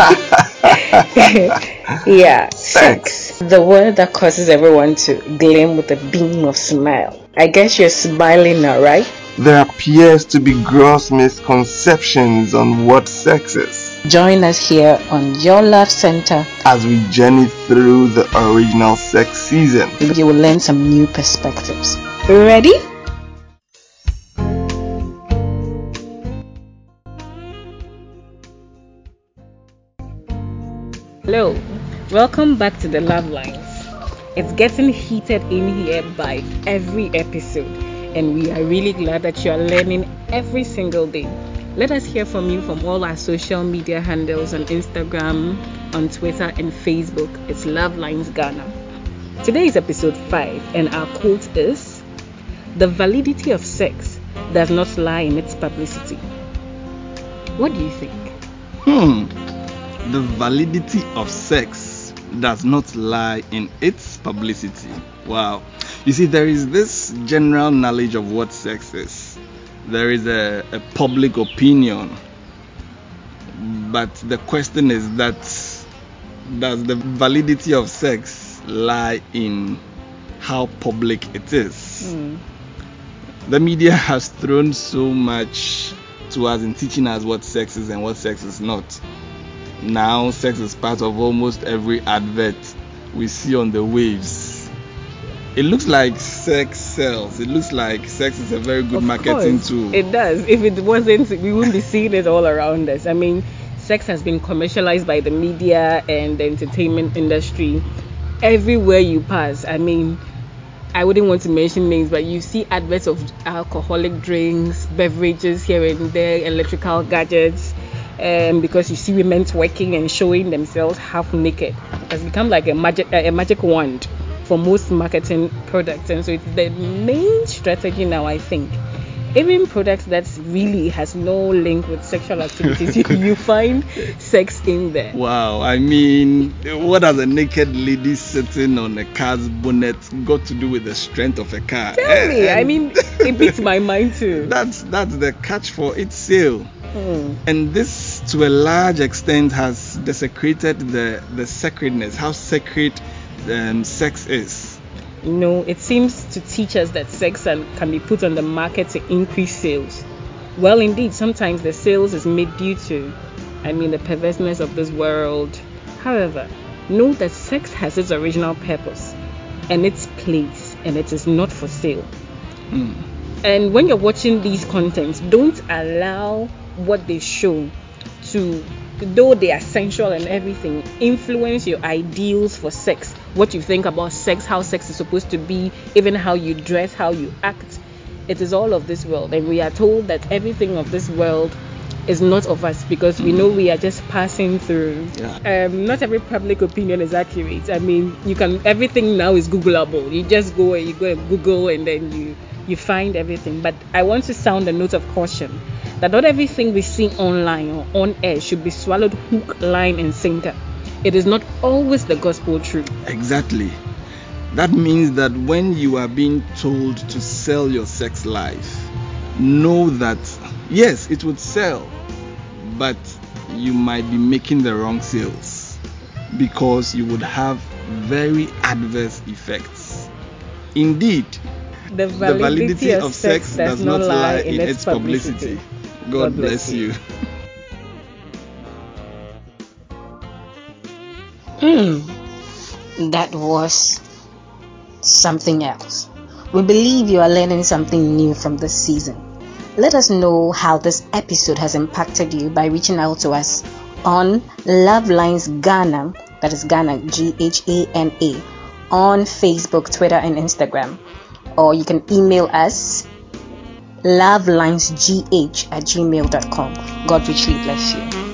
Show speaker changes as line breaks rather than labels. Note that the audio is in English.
yeah, sex. The word that causes everyone to gleam with a beam of smile. I guess you're smiling now, right?
There appears to be gross misconceptions on what sex is.
Join us here on Your Love Center
as we journey through the original sex season.
You will learn some new perspectives. Ready? Hello, welcome back to the Love Lines. It's getting heated in here by every episode, and we are really glad that you are learning every single day. Let us hear from you from all our social media handles on Instagram, on Twitter, and Facebook. It's Love Lines Ghana. Today is episode 5, and our quote is The validity of sex does not lie in its publicity. What do you think?
Hmm the validity of sex does not lie in its publicity. Wow. You see, there is this general knowledge of what sex is, there is a, a public opinion. But the question is that does the validity of sex lie in how public it is? Mm. The media has thrown so much to us in teaching us what sex is and what sex is not now, sex is part of almost every advert we see on the waves. It looks like sex sells. It looks like sex is a very good
of
marketing
course,
tool.
It does. If it wasn't, we wouldn't be seeing it all around us. I mean, sex has been commercialized by the media and the entertainment industry everywhere you pass. I mean, I wouldn't want to mention names, but you see adverts of alcoholic drinks, beverages here and there, electrical gadgets um, because you see women twerking and showing themselves half naked. It has become like a magic a magic wand for most marketing products, and so it's the main strategy now. I think even products that really has no link with sexual activities, you find sex in there.
Wow, I mean, what has a naked lady sitting on a car's bonnet got to do with the strength of a car?
Tell me, I mean, it beats my mind too.
That's that's the catch for its sale. Hmm. And this, to a large extent, has desecrated the, the sacredness, how sacred um, sex is.
You know, it seems to teach us that sex can be put on the market to increase sales. Well, indeed, sometimes the sales is made due to, I mean, the perverseness of this world. However, know that sex has its original purpose and its place, and it is not for sale. Mm. And when you're watching these contents, don't allow what they show to though they are sensual and everything influence your ideals for sex what you think about sex how sex is supposed to be even how you dress how you act it is all of this world and we are told that everything of this world is not of us because we know we are just passing through. Yeah. Um, not every public opinion is accurate. I mean, you can everything now is Googleable. You just go and you go and Google and then you you find everything. But I want to sound a note of caution that not everything we see online or on air should be swallowed hook, line, and sinker. It is not always the gospel truth.
Exactly. That means that when you are being told to sell your sex life, know that yes, it would sell, but you might be making the wrong sales because you would have very adverse effects. Indeed,
the validity, the validity of, sex does, does not lie in, its publicity. publicity.
God, God bless, bless you.
Hmm. That was something else. We believe you are learning something new from this season. Let us know how this episode has impacted you by reaching out to us on Love Lines Ghana, that is Ghana, G H A N A, on Facebook, Twitter, and Instagram. Or you can email us lovelinesgh at gmail.com. God richly bless you.